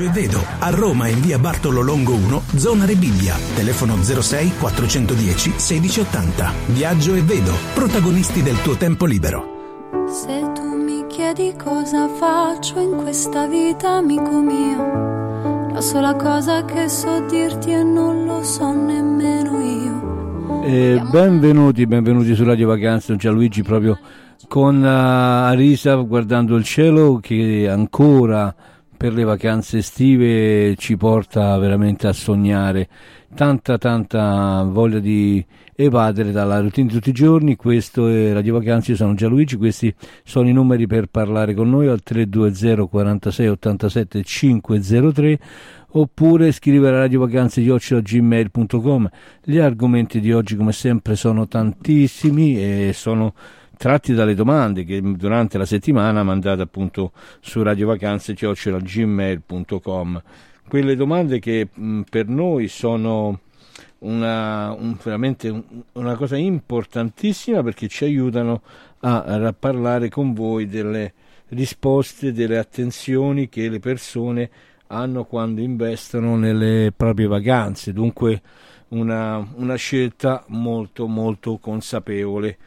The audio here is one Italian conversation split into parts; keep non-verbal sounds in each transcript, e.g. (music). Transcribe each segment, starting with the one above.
E Vedo, a Roma in via Bartolo Longo 1, zona Rebibbia. Telefono 06 410 1680. Viaggio e Vedo, protagonisti del tuo tempo libero. Se tu mi chiedi cosa faccio in questa vita, amico mio, la sola cosa che so dirti e non lo so nemmeno io. Eh, benvenuti, benvenuti su Radio Vacanze, Gianluigi proprio con uh, Arisa guardando il cielo che ancora per le vacanze estive ci porta veramente a sognare. Tanta tanta voglia di evadere dalla routine di tutti i giorni. Questo è Radio Vacanze io sono Gianluigi questi sono i numeri per parlare con noi al 320 46 87 503 oppure scrivere a radiovacanze.gmail.com gli argomenti di oggi come sempre sono tantissimi e sono tratti dalle domande che durante la settimana mandate appunto su radiovacanze.gmail.com quelle domande che mh, per noi sono una, un, veramente un, una cosa importantissima perché ci aiutano a, a parlare con voi delle risposte, delle attenzioni che le persone hanno quando investono nelle proprie vacanze, dunque una, una scelta molto molto consapevole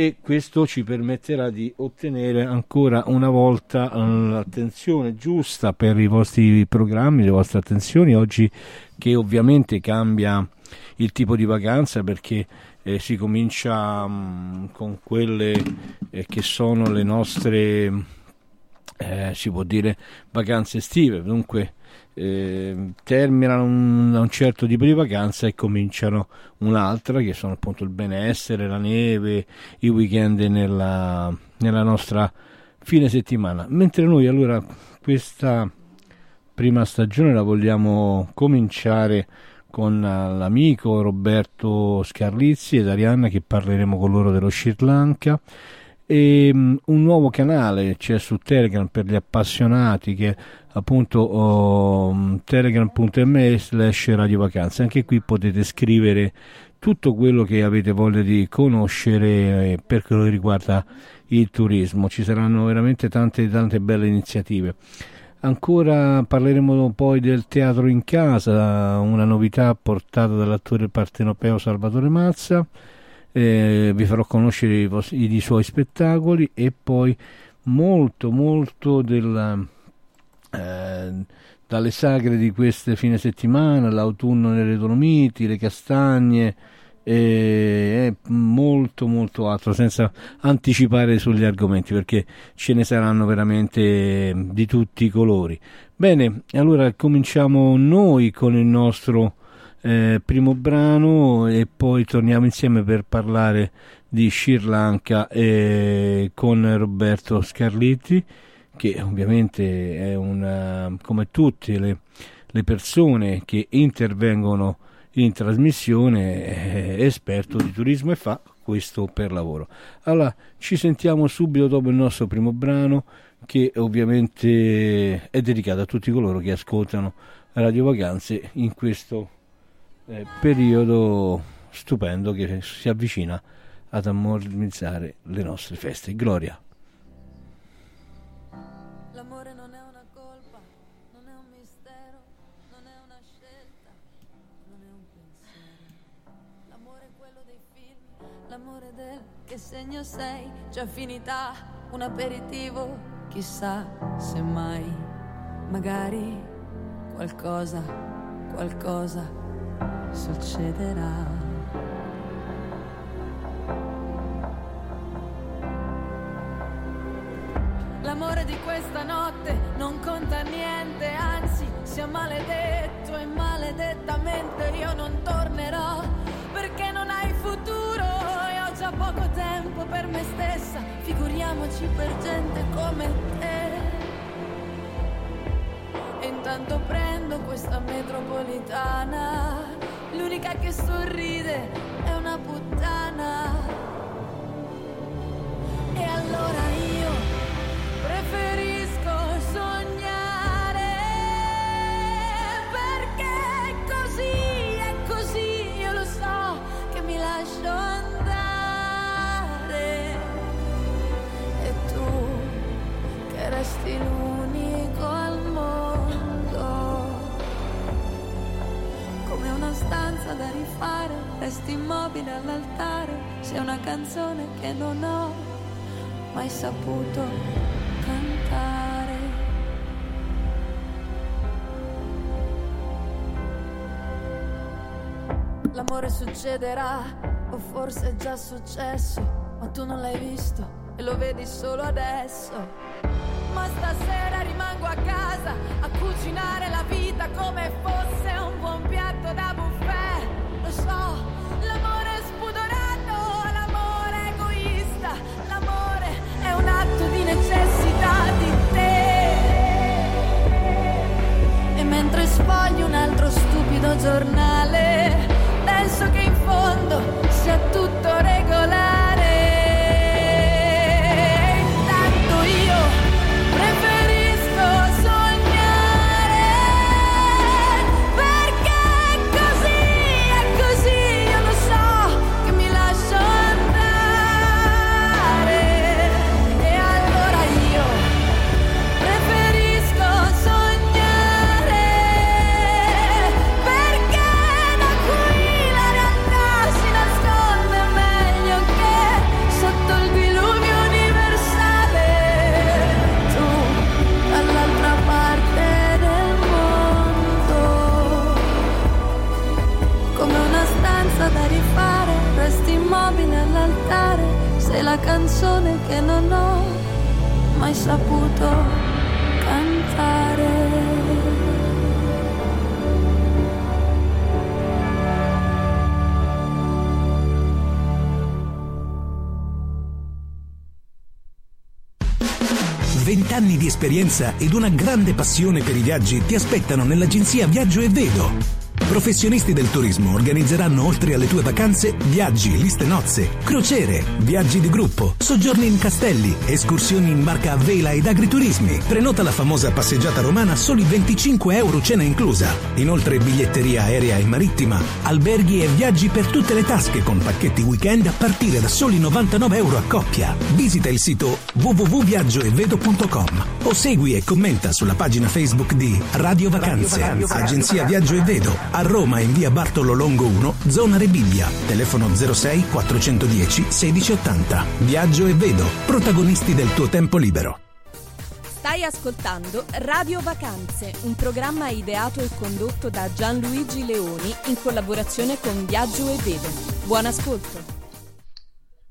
e questo ci permetterà di ottenere ancora una volta l'attenzione giusta per i vostri programmi, le vostre attenzioni. Oggi che ovviamente cambia il tipo di vacanza perché eh, si comincia mh, con quelle eh, che sono le nostre eh, si può dire vacanze estive. Dunque eh, terminano un, un, certo tipo di vacanza e cominciano un'altra che sono appunto il benessere, la neve, i weekend nella, nella nostra fine settimana. Mentre noi allora questa prima stagione la vogliamo cominciare con l'amico Roberto Scarlizzi ed Arianna che parleremo con loro dello Sri Lanka e um, un nuovo canale c'è su Telegram per gli appassionati che appunto oh, telegram.me slash radio vacanze. Anche qui potete scrivere tutto quello che avete voglia di conoscere eh, per quello che riguarda il turismo. Ci saranno veramente tante tante belle iniziative. Ancora parleremo poi del teatro in casa una novità portata dall'attore partenopeo Salvatore Mazza. Eh, vi farò conoscere i, vostri, i suoi spettacoli e poi molto molto della eh, dalle sagre di queste fine settimana, l'autunno nelle Dolomiti, le castagne e molto molto altro senza anticipare sugli argomenti perché ce ne saranno veramente di tutti i colori. Bene, allora cominciamo noi con il nostro eh, primo brano e poi torniamo insieme per parlare di Sri Lanka eh, con Roberto Scarlitti che ovviamente è una, come tutte le, le persone che intervengono in trasmissione, è esperto di turismo e fa questo per lavoro. Allora, ci sentiamo subito dopo il nostro primo brano che ovviamente è dedicato a tutti coloro che ascoltano Radio Vacanze in questo eh, periodo stupendo che si avvicina ad ammortizzare le nostre feste. Gloria! Segno sei, già finita un aperitivo, chissà se mai, magari qualcosa, qualcosa succederà. L'amore di questa notte non conta niente, anzi sia maledetto e maledettamente io non tornerò perché non hai futuro poco tempo per me stessa, figuriamoci per gente come te. E intanto prendo questa metropolitana, l'unica che sorride è una puttana. E allora io preferisco che resti l'unico al mondo come una stanza da rifare, resti immobile all'altare, sei una canzone che non ho mai saputo cantare. L'amore succederà, o forse è già successo, ma tu non l'hai visto e lo vedi solo adesso. Ma stasera rimango a casa a cucinare la vita come fosse un buon piatto da buffet. Lo so, l'amore spudorato, l'amore egoista, l'amore è un atto di necessità di te. E mentre sfoglio un altro stupido giornale, penso che in fondo sia tutto regolare. Canzone che non ho mai saputo cantare. Vent'anni di esperienza ed una grande passione per i viaggi ti aspettano nell'agenzia Viaggio e Vedo. Professionisti del turismo organizzeranno oltre alle tue vacanze viaggi, liste nozze, crociere, viaggi di gruppo, soggiorni in castelli, escursioni in barca a vela ed agriturismi. Prenota la famosa passeggiata romana a soli 25 euro cena inclusa. Inoltre biglietteria aerea e marittima, alberghi e viaggi per tutte le tasche con pacchetti weekend a partire da soli 99 euro a coppia. Visita il sito www.viaggioevedo.com o segui e commenta sulla pagina Facebook di Radio Vacanze, Agenzia Viaggio e Vedo, a Roma in via Bartolo Longo 1, zona Rebibbia, telefono 06 410 1680. Viaggio e Vedo, protagonisti del tuo tempo libero. Stai ascoltando Radio Vacanze, un programma ideato e condotto da Gianluigi Leoni in collaborazione con Viaggio e Vedo. Buon ascolto.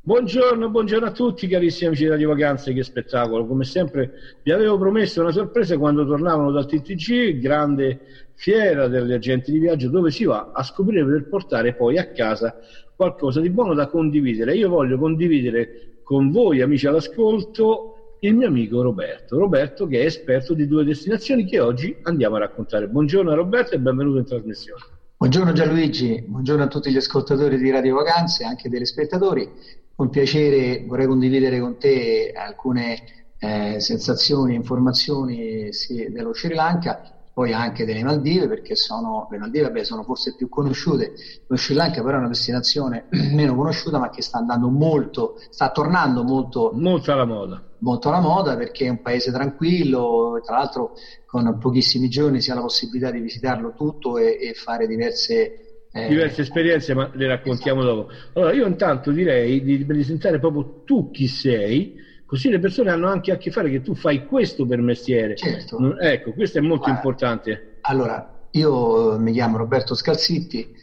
Buongiorno, buongiorno a tutti carissimi amici di Radio Vacanze, che spettacolo. Come sempre vi avevo promesso una sorpresa quando tornavano dal TTG, grande fiera degli agenti di viaggio, dove si va a scoprire per portare poi a casa qualcosa di buono da condividere. Io voglio condividere con voi amici all'ascolto il mio amico Roberto. Roberto che è esperto di due destinazioni che oggi andiamo a raccontare. Buongiorno Roberto e benvenuto in trasmissione. Buongiorno Gianluigi, buongiorno a tutti gli ascoltatori di Radio Vacanze, anche degli spettatori. Con piacere vorrei condividere con te alcune eh, sensazioni e informazioni sì, dello Sri Lanka, poi anche delle Maldive, perché sono, le Maldive vabbè, sono forse più conosciute, lo Sri Lanka però è una destinazione (clears throat) meno conosciuta ma che sta andando molto, sta tornando molto, Molto alla moda. molto alla moda perché è un paese tranquillo, tra l'altro con pochissimi giorni si ha la possibilità di visitarlo tutto e, e fare diverse... eh, diverse esperienze, ma le raccontiamo dopo. Allora, io intanto direi di presentare proprio tu chi sei, così le persone hanno anche a che fare che tu fai questo per mestiere. Certo. Ecco, questo è molto Guarda, importante. Allora, io mi chiamo Roberto Scalzitti,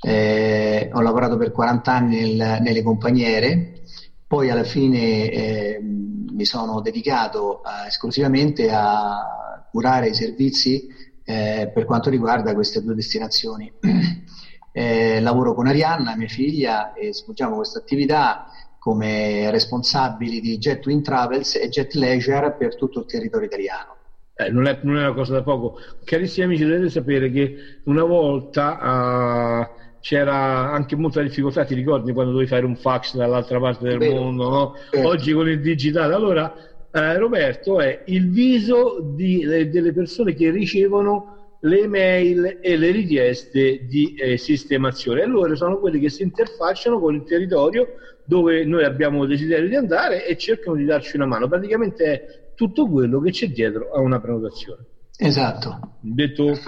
eh, ho lavorato per 40 anni nel, nelle compagniere, poi alla fine eh, mi sono dedicato eh, esclusivamente a curare i servizi eh, per quanto riguarda queste due destinazioni. (clears throat) Eh, lavoro con Arianna, mia figlia, e svolgiamo questa attività come responsabili di Jet Twin Travels e Jet Leisure per tutto il territorio italiano. Eh, non, è, non, è, una cosa da poco. Carissimi amici, dovete sapere che una volta uh, c'era anche molta difficoltà, ti ricordi quando dovevi fare un fax dall'altra parte del Vero. mondo, no? certo. oggi con il digitale. Allora, eh, Roberto è il viso di, eh, delle persone che ricevono le mail e le richieste di eh, sistemazione e loro sono quelli che si interfacciano con il territorio dove noi abbiamo desiderio di andare e cercano di darci una mano. Praticamente è tutto quello che c'è dietro a una prenotazione. Esatto. Detto eh,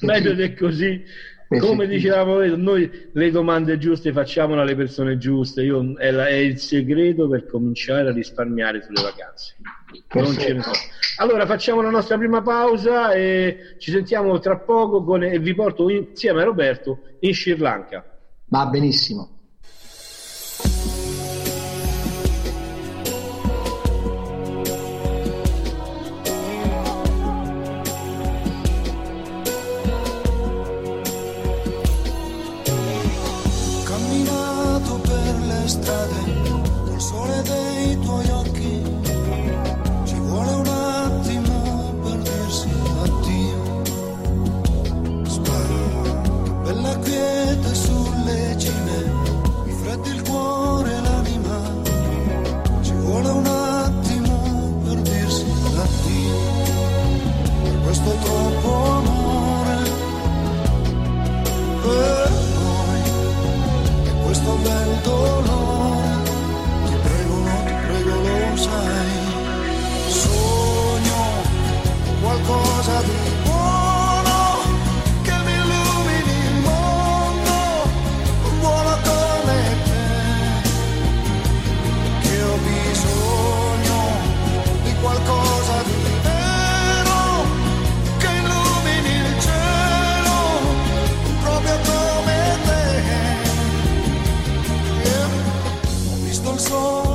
(laughs) meglio di così. Come dicevamo noi le domande giuste facciamole alle persone giuste. Io, è, la, è, il segreto per cominciare a risparmiare sulle vacanze. So. Allora facciamo la nostra prima pausa e ci sentiamo tra poco con, e vi porto insieme a Roberto in Sri Lanka. Va benissimo. perdono, ti prego, lo sai, sogno qualcosa di dulzor.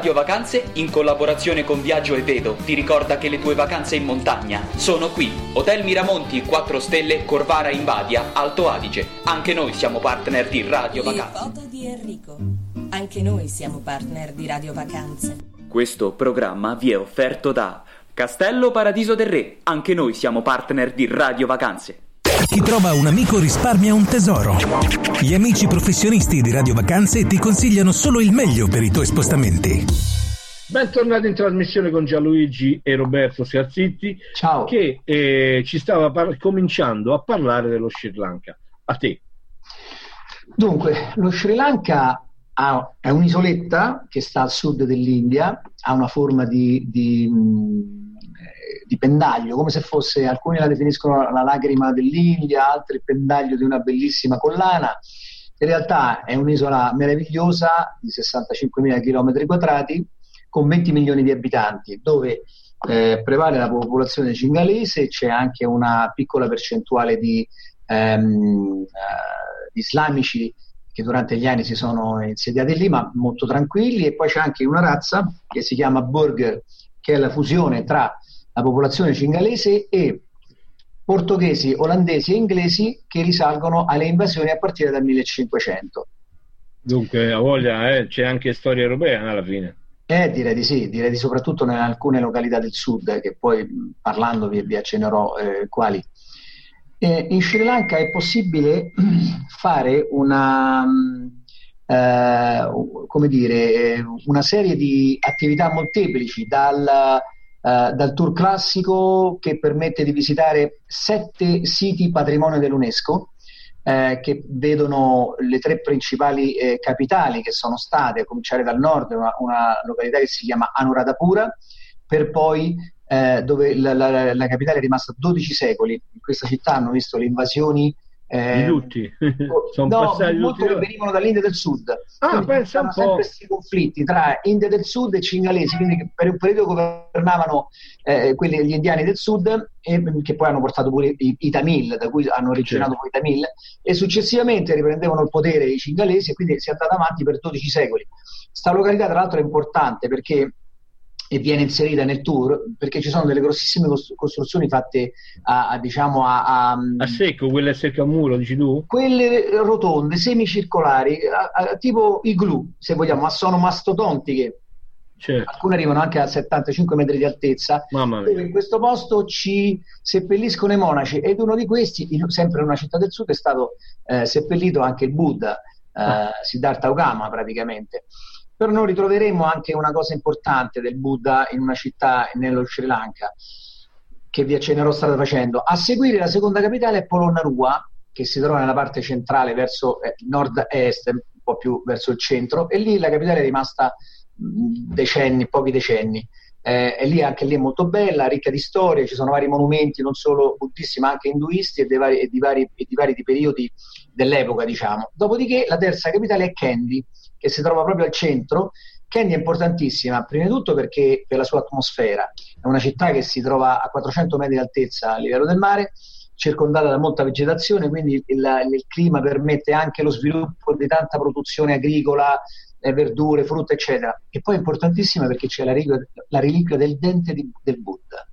Radio Vacanze, in collaborazione con Viaggio e Vedo, ti ricorda che le tue vacanze in montagna sono qui. Hotel Miramonti 4 Stelle, Corvara in Badia, Alto Adige. Anche noi siamo partner di Radio Vacanze. foto di Enrico. Anche noi siamo partner di Radio Vacanze. Questo programma vi è offerto da Castello Paradiso del Re. Anche noi siamo partner di Radio Vacanze. Chi trova un amico risparmia un tesoro. Gli amici professionisti di Radio Vacanze ti consigliano solo il meglio per i tuoi spostamenti. Bentornati in trasmissione con Gianluigi e Roberto Siazzitti Ciao. che eh, ci stava par- cominciando a parlare dello Sri Lanka. A te. Dunque, lo Sri Lanka ha- è un'isoletta che sta al sud dell'India, ha una forma di, di, mh, di pendaglio, come se fosse, alcuni la definiscono la lacrima dell'India, altri il pendaglio di una bellissima collana. In realtà è un'isola meravigliosa di 65.000 km quadrati con 20 milioni di abitanti, dove eh, prevale la popolazione cingalese, c'è anche una piccola percentuale di, ehm, eh, islamici che durante gli anni si sono insediati lì, ma molto tranquilli, e poi c'è anche una razza che si chiama Burger, che è la fusione tra la popolazione cingalese e portoghesi, olandesi e inglesi che risalgono alle invasioni a partire dal 1500. Dunque, a voglia, eh, c'è anche storia europea alla fine. Eh, direi di sì, direi di soprattutto in alcune località del sud, che poi parlando vi, vi accennerò eh, quali. Eh, in Sri Lanka è possibile (clears throat) fare una, mh, eh, come dire, eh, una serie di attività molteplici, dal, eh, dal tour classico che permette di visitare sette siti patrimonio dell'UNESCO, eh, che vedono le tre principali eh, capitali che sono state, a cominciare dal nord, una, una località che si chiama Anuradhapura, per poi eh, dove la, la- la capitale è rimasta 12 secoli. In questa città hanno visto le invasioni. Eh, Di tutti. (laughs) Sono no, passati molto tutti. che venivano dall'India del Sud. Ah, pensa un po'. questi conflitti tra India del Sud e cingalesi, quindi per un periodo governavano eh, quelli, gli indiani del Sud, e, che poi hanno portato pure i, i Tamil, da cui hanno originato Certo. poi i Tamil, e successivamente riprendevano il potere i cingalesi, e quindi si è andata avanti per 12 secoli. Sta località, tra l'altro, è importante perché e viene inserita nel tour perché ci sono delle grossissime costru- costruzioni fatte a, a, diciamo a, a- A secco, quella è secca a muro, dici tu? quelle rotonde semicircolari a- a- tipo igloo se vogliamo ma sono mastodontiche Certo. alcune arrivano anche a 75 metri di altezza dove in questo posto ci seppelliscono i monaci ed uno di questi sempre in una città del sud è stato eh, seppellito anche il Buddha eh, Ah. Siddhartha Gautama praticamente però noi ritroveremo anche una cosa importante del Buddha in una città nello Sri Lanka che vi accennerò strada facendo. A seguire la seconda capitale è Polonnarua, che si trova nella parte centrale verso eh, nord-est, un po' più verso il centro, e lì la capitale è rimasta decenni, pochi decenni. Eh, e lì anche lì è molto bella, ricca di storie, ci sono vari monumenti, non solo buddisti, ma anche induisti e, dei vari, e di, vari, e di vari di periodi dell'epoca, diciamo. Dopodiché la terza capitale è Kandy, che si trova proprio al centro. Kandy è importantissima, prima di tutto perché per la sua atmosfera, è una città che si trova a 400 metri di altezza a livello del mare, circondata da molta vegetazione, quindi il, il clima permette anche lo sviluppo di tanta produzione agricola, eh, verdure, frutta, eccetera. E poi è importantissima perché c'è la reliquia, la reliquia del dente di- del Buddha.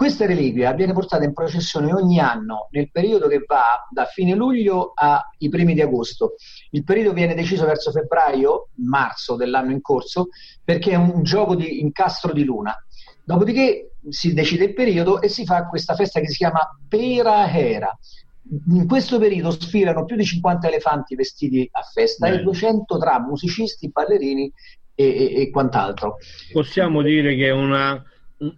Questa reliquia viene portata in processione ogni anno nel periodo che va da fine luglio ai primi di agosto. Il periodo viene deciso verso febbraio, marzo dell'anno in corso, perché è un gioco di incastro di luna. Dopodiché si decide il periodo e si fa questa festa che si chiama Pera Hera. In questo periodo sfilano più di 50 elefanti vestiti a festa e Bello. 200 tra musicisti, ballerini e, e- e quant'altro. Possiamo dire che è una,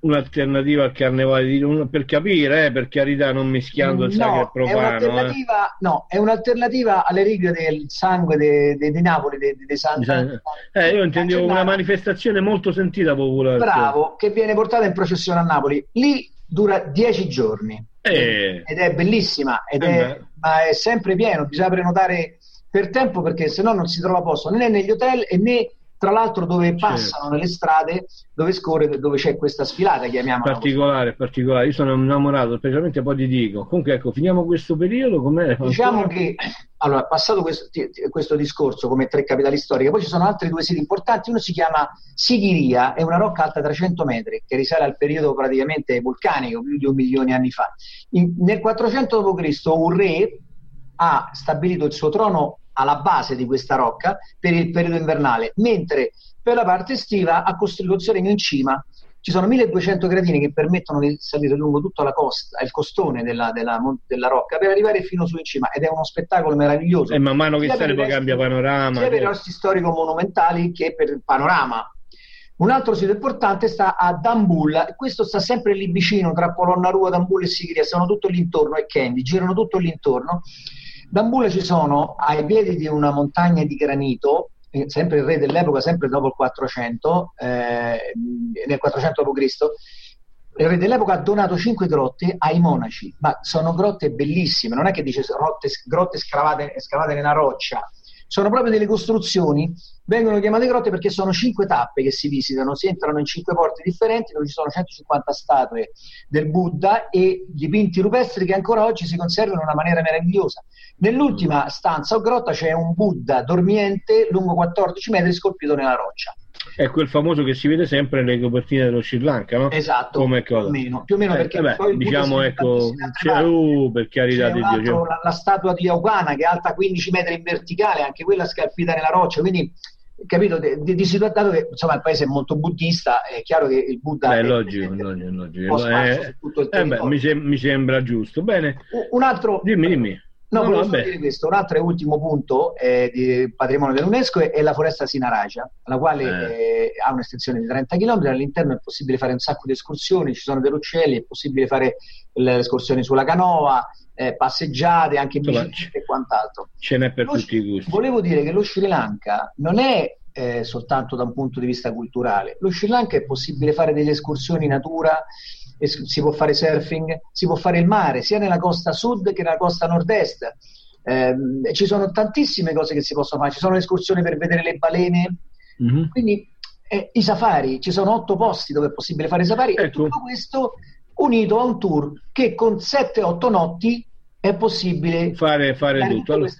un'alternativa al carnevale di Luna, per capire, eh, per carità, non mischiando il No, è profano. eh. un'alternativa, no, è un'alternativa alle righe del sangue de- de- di Napoli, di de, de San Eh, io intendevo una manifestazione molto sentita popolare. Bravo, che viene portata in processione a Napoli. Lì dura dieci giorni Eh, ed è bellissima, ed Eh è, beh. ma è sempre pieno, bisogna prenotare per tempo perché se no non si trova posto né negli hotel e né tra l'altro dove certo. passano nelle strade dove scorre, dove c'è questa sfilata, chiamiamola. Particolare, particolare. Io sono innamorato, specialmente poi ti dico. Comunque ecco, finiamo questo periodo, com'è? Diciamo che, allora, passato questo, questo, discorso come tre capitali storiche, poi ci sono altri due siti importanti, uno si chiama Sighiria, è una rocca alta 300 metri, che risale al periodo praticamente vulcanico, più di un milione di anni fa. In, nel 400 d.C. un re ha stabilito il suo trono alla base di questa rocca per il periodo invernale, mentre per la parte estiva suo regno in cima. Ci sono 1200 gradini che permettono di salire lungo tutta la costa, il costone della, della, della, rocca per arrivare fino su in cima ed è uno spettacolo meraviglioso. E man mano che poi cambia panorama. Sia per i nostri storico-monumentali che per il panorama. Un altro sito importante sta a Dambul, questo sta sempre lì vicino tra Polonnarua, Dambul e Sigria, sono tutto lì intorno e Candy, girano tutto lì Dambula ci sono ai piedi di una montagna di granito, eh, sempre il re dell'epoca, sempre dopo il 400, eh, nel 400 d.C., il re dell'epoca ha donato cinque grotte ai monaci, ma sono grotte bellissime, non è che dice grotte, grotte scavate, scavate nella roccia, sono proprio delle costruzioni, vengono chiamate grotte perché sono cinque tappe che si visitano, si entrano in cinque porte differenti dove ci sono 150 statue del Buddha e dipinti rupestri che ancora oggi si conservano in una maniera meravigliosa. Nell'ultima stanza o grotta c'è un Buddha dormiente lungo 14 metri scolpito nella roccia. È quel famoso che si vede sempre nelle copertine dello Sri Lanka, no? Esatto, Come più o meno, più o meno eh, perché vabbè, poi diciamo ecco, c'è, uh, per carità di Dio. Cioè la, la, statua di Augana che è alta 15 metri in verticale, anche quella scalpita nella roccia, quindi capito, di, di situato che insomma il paese è molto buddista, è chiaro che il Buddha beh, è logico, logico, logico. Eh, eh, beh, mi, sem- mi, sembra giusto. Bene. Un altro dimmi, dimmi. No, no dire questo. Un altro e ultimo punto eh, di patrimonio dell'UNESCO è, è, la foresta Sinaraja, la quale eh. Eh, ha un'estensione di 30 km. All'interno è possibile fare un sacco di escursioni, ci sono dei uccelli, è possibile fare le escursioni sulla canoa, eh, passeggiate, anche biciclette e quant'altro. Ce n'è per lo, tutti i gusti. Volevo dire che lo Sri Lanka non è eh, soltanto da un punto di vista culturale. Lo Sri Lanka è possibile fare delle escursioni in natura si può fare surfing, si può fare il mare sia nella costa sud che nella costa nord-est. Eh, ci sono tantissime cose che si possono fare, ci sono le escursioni per vedere le balene, mm-hmm. quindi eh, i safari, ci sono otto posti dove è possibile fare safari ecco. e tutto questo unito a un tour che con 7-8 notti è possibile fare, fare tutto. Allora,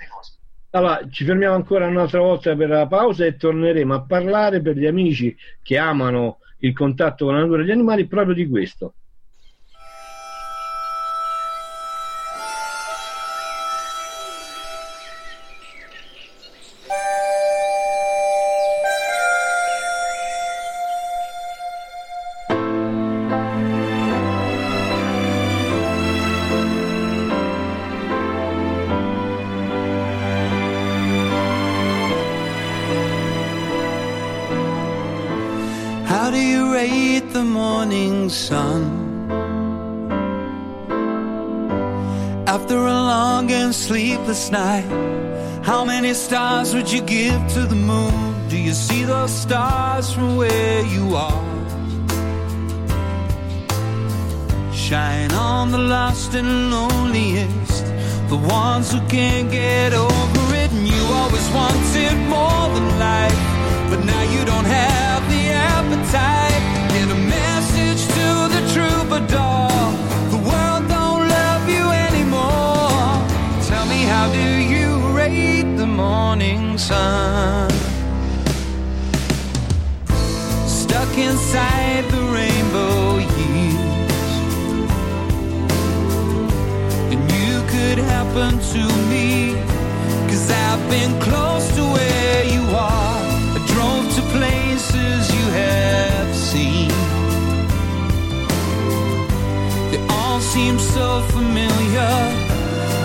allora, ci fermiamo ancora un'altra volta per la pausa e torneremo a parlare per gli amici che amano il contatto con la natura e gli animali proprio di questo. Sleepless night. How many stars would you give to the moon? Do you see those stars from where you are? Shine on the lost and loneliest, the ones who can't get over it. And you always wanted more than life, but now you don't have the appetite. Sun? Stuck inside the rainbow years. And you could happen to me. Cause I've been close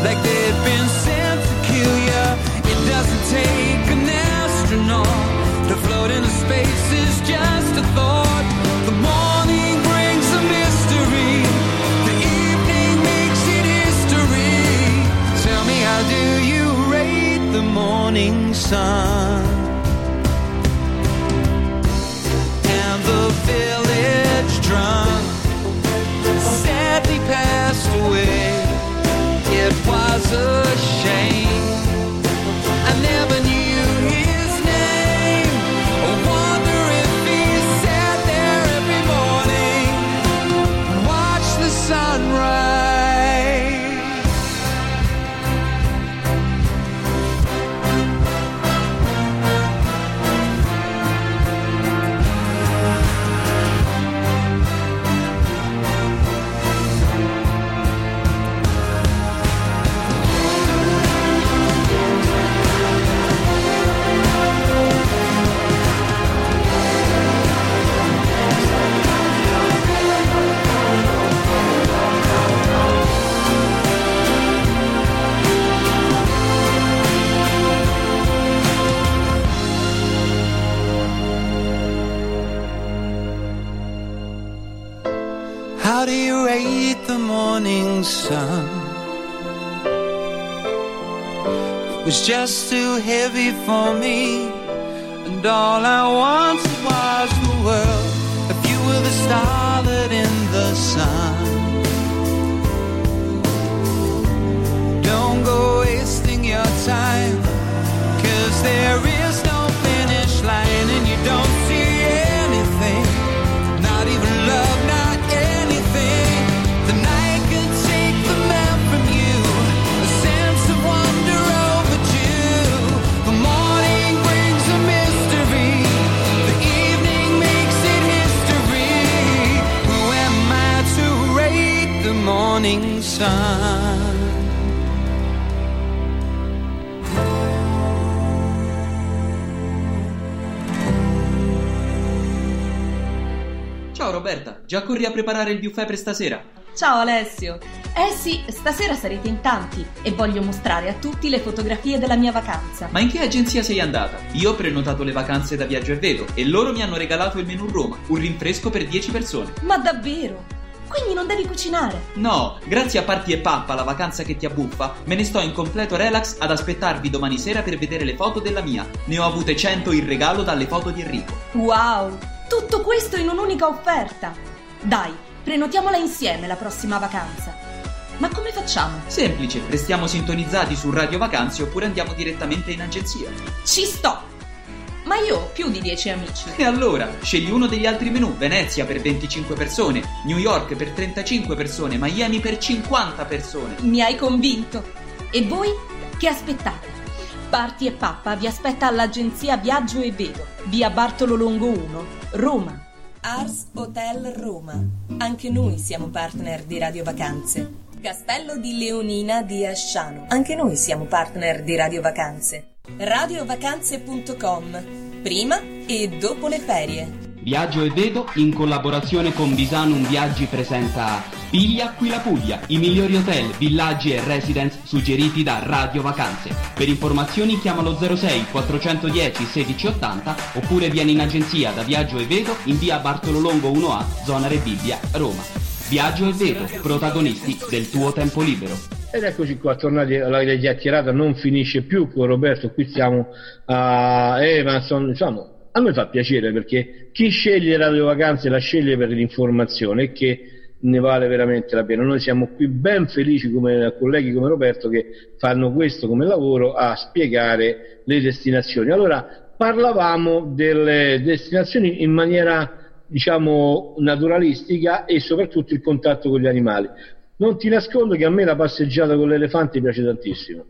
like they've been sent to kill you. It doesn't take an astronaut to float into space, is just a thought. The morning brings a mystery, the evening makes it history. Tell me, how do you rate the morning sun? Just too heavy for me, già corri a preparare il buffet per stasera? Ciao Alessio! Eh sì, stasera sarete in tanti e voglio mostrare a tutti le fotografie della mia vacanza. Ma in che agenzia sei andata? Io ho prenotato le vacanze da Viaggio e Vedo e loro mi hanno regalato il menù Roma, un rinfresco per 10 persone. Ma davvero? Quindi non devi cucinare? No, grazie a Parti e Pappa, la vacanza che ti abbuffa, me ne sto in completo relax ad aspettarvi domani sera per vedere le foto della mia. Ne ho avute 100 in regalo dalle foto di Enrico. Wow! Tutto questo in un'unica offerta! Dai, prenotiamola insieme la prossima vacanza. Ma come facciamo? Semplice, restiamo sintonizzati su Radio Vacanze oppure andiamo direttamente in agenzia. Ci sto! Ma io ho più di 10 amici. E allora, scegli uno degli altri menù, Venezia per 25 persone, New York per 35 persone, Miami per 50 persone. Mi hai convinto. E voi che aspettate? Parti e Pappa vi aspetta all'agenzia Viaggio e Vedo, via Bartolo Longo 1, Roma. Ars Hotel Roma. Anche noi siamo partner di Radio Vacanze. Castello di Leonina di Asciano. Anche noi siamo partner di Radio Vacanze. Radiovacanze.com. Prima e dopo le ferie. Viaggio e Vedo, in collaborazione con Bisanum Viaggi, presenta Piglia qui la Puglia, i migliori hotel, villaggi e residence suggeriti da Radio Vacanze. Per informazioni chiamalo 06 410 1680 oppure vieni in agenzia da Viaggio e Vedo in via Bartolo Longo 1A, zona Rebibbia, Roma. Viaggio e Vedo, protagonisti del tuo tempo libero. Ed eccoci qua, tornati alla chiacchierata, non finisce più con Roberto, qui siamo a Evanston, diciamo, a noi fa piacere perché chi sceglie Radio Vacanze la sceglie per l'informazione e che ne vale veramente la pena. Noi siamo qui ben felici come colleghi come Roberto che fanno questo come lavoro a spiegare le destinazioni. Allora, parlavamo delle destinazioni in maniera diciamo naturalistica e soprattutto il contatto con gli animali. Non ti nascondo che a me la passeggiata con l'elefante piace tantissimo.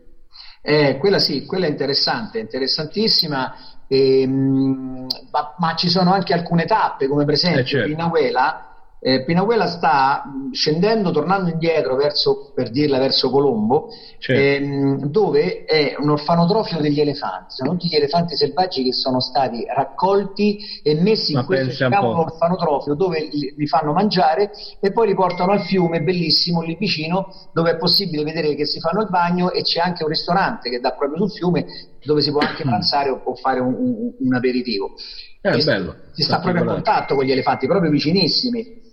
Eh, quella sì, quella è interessante, interessantissima, ehm, ma, ma, ci sono anche alcune tappe, come per esempio eh, certo. Pinahuela. Eh, Pinahuela sta scendendo, tornando indietro verso, per dirla, verso Colombo, certo. ehm, dove è un orfanotrofio degli elefanti. Sono tutti gli elefanti selvaggi che sono stati raccolti e messi ma in questo orfanotrofio dove li, li, fanno mangiare e poi li portano al fiume bellissimo lì vicino dove è possibile vedere che si fanno il bagno e c'è anche un ristorante che dà proprio sul fiume dove si può anche pranzare o, o fare un, un, un aperitivo. È bello, si sta proprio in contatto con gli elefanti, proprio vicinissimi.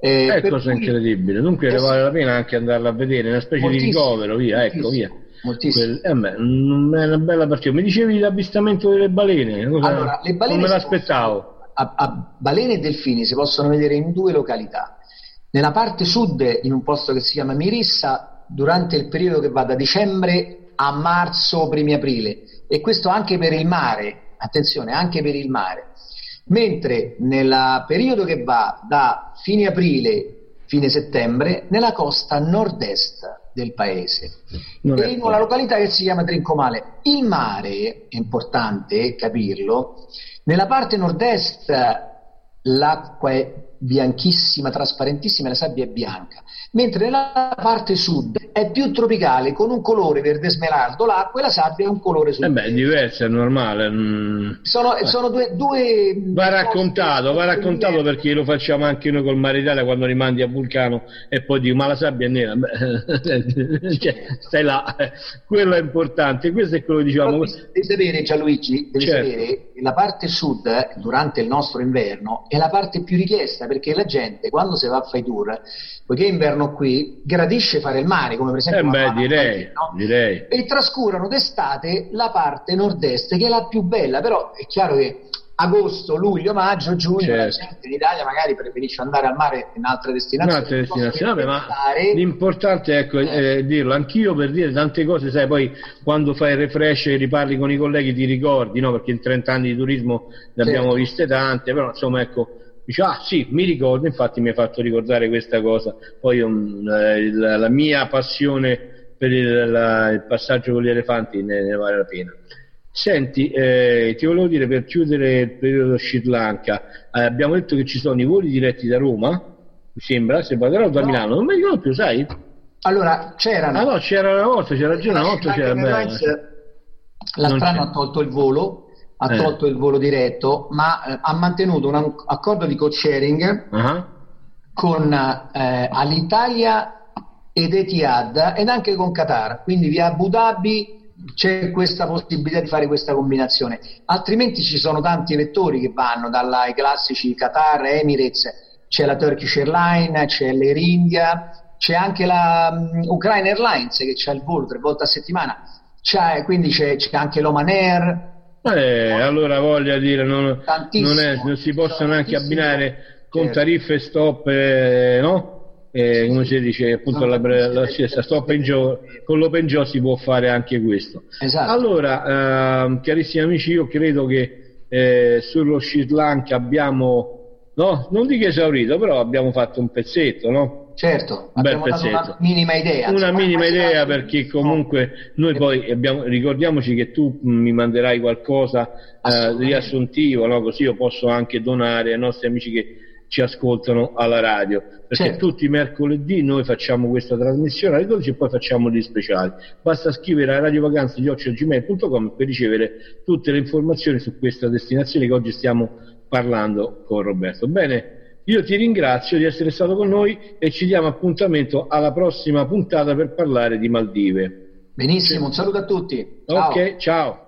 Eh, è cosa cui... incredibile, dunque ne vale la pena anche andarla a vedere, una specie di ricovero, via, ecco, via. Quel, eh beh, è una bella partita. Mi dicevi l'avvistamento delle balene, cosa, allora, le balene non me l'aspettavo. A, a, balene e delfini si possono vedere in due località. Nella parte sud, in un posto che si chiama Mirissa, durante il periodo che va da dicembre a marzo, primi aprile, e questo anche per il mare, attenzione, anche per il mare mentre nel periodo che va da fine aprile, fine settembre, nella costa nord-est del paese, non in una località che si chiama Trincomale. Il mare, è importante capirlo, nella parte nord-est l'acqua è bianchissima, trasparentissima, la sabbia è bianca, mentre nella parte sud è più tropicale, con un colore verde smeraldo, l'acqua e la sabbia è un colore sul Eh beh, è diverso, è normale. Mm. Sono, sono due, due, Va raccontato, va raccontato perché lo facciamo anche noi col Mare Italia quando rimandi a Vulcano e poi dico, ma la sabbia è nera. (laughs) Cioè, stai là, quello è importante, questo è quello che diciamo. Devi sapere Gianluigi, devi certo. sapere che la parte sud, durante il nostro inverno, è la parte più richiesta perché la gente quando si va a fare i tour, poiché è inverno qui, gradisce fare il mare, come per esempio... Eh beh, direi, no? direi. E trascurano d'estate la parte nord-est, che è la più bella, però è chiaro che agosto, luglio, maggio, giugno, la Certo. gente in Italia magari preferisce andare al mare in altre destinazioni. Un'altra destinazione, vabbè, ma l'importante ecco, è dirlo. Anch'io per dire tante cose, sai, poi quando fai il refresh e riparli con i colleghi ti ricordi, no? Perché in 30 anni di turismo ne abbiamo Certo. viste tante, però insomma ecco, dice, ah sì, mi ricordo, infatti mi hai fatto ricordare questa cosa. Poi um, eh, la, la mia passione per il, la- il passaggio con gli elefanti ne, ne vale la pena. Senti, eh, ti volevo dire per chiudere il periodo Sri Lanka, eh, abbiamo detto che ci sono i voli diretti da Roma, mi sembra, se vado da No. Milano, non mi ricordo più, sai? Allora, c'erano... Ah no, c'era una volta, c'era ragione, una volta c'era Non anno c'è. ha tolto il volo, ha Eh. tolto il volo diretto, ma eh, ha mantenuto un accordo di co-sharing Ah, con eh, Alitalia ed Etihad ed anche con Qatar, quindi via Abu Dhabi c'è questa possibilità di fare questa combinazione, altrimenti ci sono tanti vettori che vanno dai classici Qatar, Emirates, c'è la Turkish Airlines, c'è l'Air India, c'è anche la mm, Ukraine Airlines che c'ha il volo tre volte a settimana, c'è- quindi c'è, c'è anche l'Oman Air, Eh, allora voglia dire, non, non, è- non si possono Tantissimo. abbinare con Certo. tariffe stop, eh, no? Eh, come si dice, appunto, la, la, stessa stop and go, con l'open Joe si può fare anche questo. esatto. Allora, ehm, carissimi amici, io credo che eh, sullo Sri Lanka abbiamo, no, non dico esaurito, però abbiamo fatto un pezzetto, no? Certo, Un bel abbiamo dato una minima idea. Una minima idea perché comunque noi poi abbiamo, ricordiamoci che tu mh, mi manderai qualcosa eh, riassuntivo, no? così io posso anche donare ai nostri amici che ci ascoltano alla radio, perché Certo. tutti i mercoledì noi facciamo questa trasmissione alle 12 e poi facciamo gli speciali. Basta scrivere a radiovacanze.gmail.com per ricevere tutte le informazioni su questa destinazione che oggi stiamo parlando con Roberto. Bene, io ti ringrazio di essere stato con noi e ci diamo appuntamento alla prossima puntata per parlare di Maldive. Benissimo, un saluto a tutti. Ciao. Ok, ciao.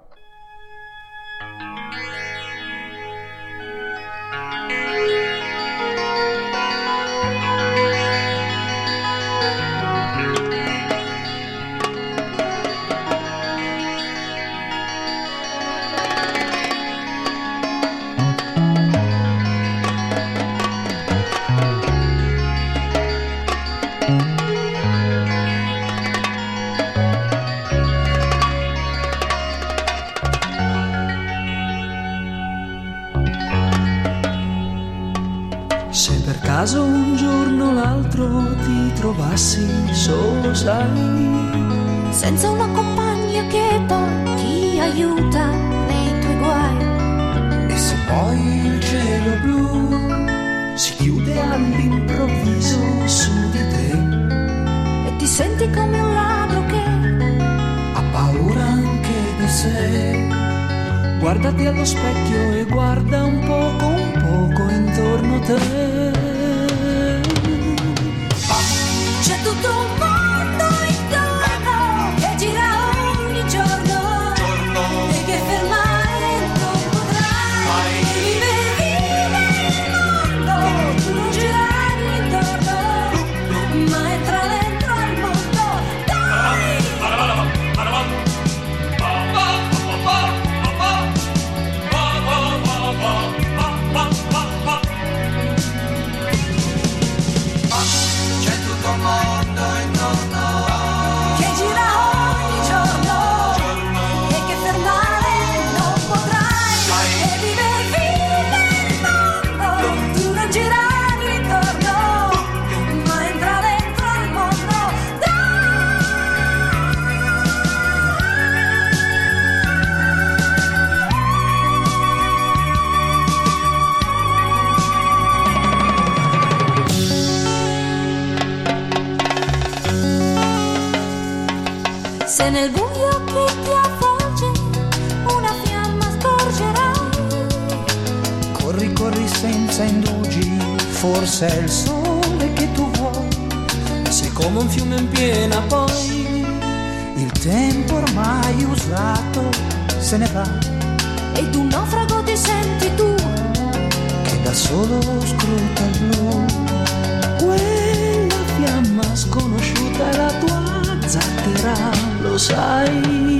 Corri, corri senza indugi, forse è il sole che tu vuoi. Sei come un fiume in piena poi, il tempo ormai usato se ne va. ed un naufrago ti senti tu che da solo scruta il blu. Quella fiamma sconosciuta è la tua zattera, lo sai.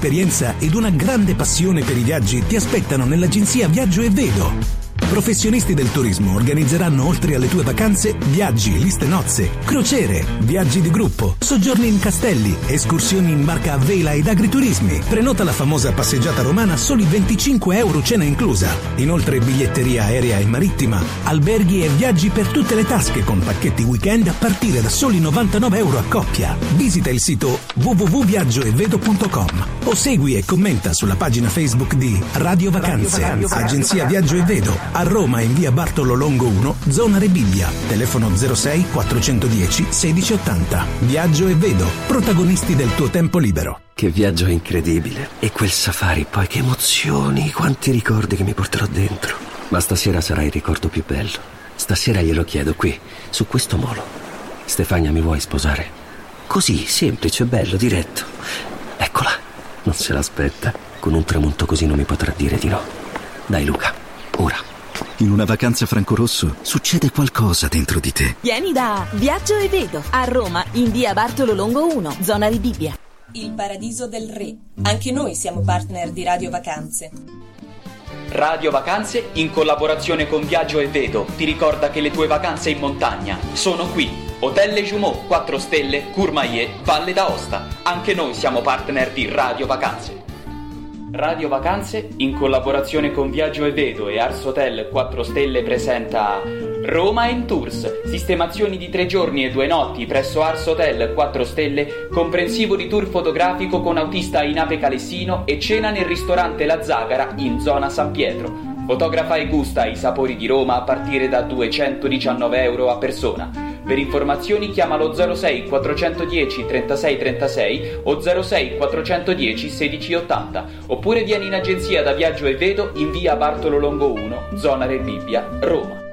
Esperienza ed una grande passione per i viaggi ti aspettano nell'agenzia Viaggio e Vedo. Professionisti del turismo organizzeranno oltre alle tue vacanze viaggi, liste nozze, crociere, viaggi di gruppo, soggiorni in castelli, escursioni in barca a vela ed agriturismi. Prenota la famosa passeggiata romana a soli 25 euro cena inclusa. Inoltre biglietteria aerea e marittima, alberghi e viaggi per tutte le tasche con pacchetti weekend a partire da soli 99 euro a coppia. Visita il sito www.viaggioevedo.com o segui e commenta sulla pagina Facebook di Radio Vacanze, Agenzia Viaggio e Vedo, a Roma in via Bartolo Longo 1, zona Rebibbia, telefono 06 410 1680. Viaggio e Vedo, protagonisti del tuo tempo libero. Che viaggio incredibile. E quel safari, poi che emozioni, quanti ricordi che mi porterò dentro. Ma stasera sarà il ricordo più bello. Stasera glielo chiedo qui, su questo molo. Stefania, mi vuoi sposare? Così, semplice, bello, diretto. Eccola, non se l'aspetta. Con un tramonto così non mi potrà dire di no. Dai Luca, ora. In una vacanza francorosso succede qualcosa dentro di te. Vieni da Viaggio e Vedo a Roma in via Bartolo Longo 1, zona di Bibbia. Il paradiso del re. Anche noi siamo partner di Radio Vacanze. Radio Vacanze, in collaborazione con Viaggio e Vedo, ti ricorda che le tue vacanze in montagna sono qui. Hotel Le Jumeau, 4 stelle, Courmayeur, Valle d'Aosta. Anche noi siamo partner di Radio Vacanze. Radio Vacanze, in collaborazione con Viaggio e Vedo e Ars Hotel 4 Stelle presenta Roma in Tours, sistemazioni di tre giorni e due notti presso Ars Hotel 4 Stelle, comprensivo di tour fotografico con autista in Ape Calessino e cena nel ristorante La Zagara in zona San Pietro. Fotografa e gusta i sapori di Roma a partire da 219 euro a persona. Per informazioni chiama lo 06 410 36 36 o 06 410 16 80 oppure vieni in agenzia da Viaggio e Vedo in via Bartolo Longo 1, zona Rebibbia, Roma.